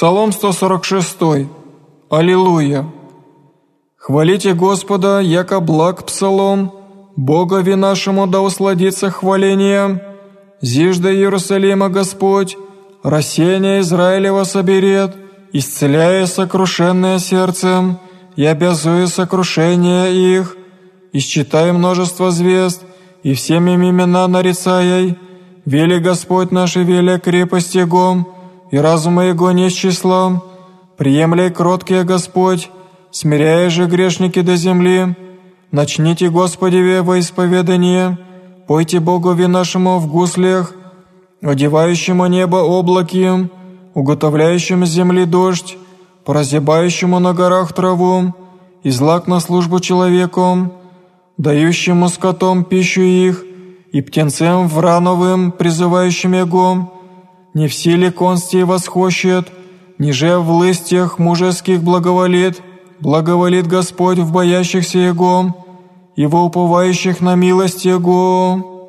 Псалом 146. Аллилуйя. Хвалите Господа, яко благ псалом, Богови нашему да усладится хваление. Зижда Иерусалима Господь, рассеяние Израилева соберет, исцеляя сокрушенное сердцем, и обязуя сокрушение их, исчитай множество звезд, и всеми имена нарицай, вели Господь нашей веля крепость Его, и разума Его не с числом, приемляй кроткие Господь, смиряя же грешники до земли, начните Господи во исповедание, пойте Богови нашему в гуслях, одевающему небо облаки, уготовляющему земли дождь, прозябающему на горах траву, и злак на службу человеку, дающему скотом пищу их, и птенцем врановым, призывающим его, не в силе консти восхощет, ниже в лыстях мужеских благоволит, благоволит Господь в боящихся Его, Его уповающих на милость Его».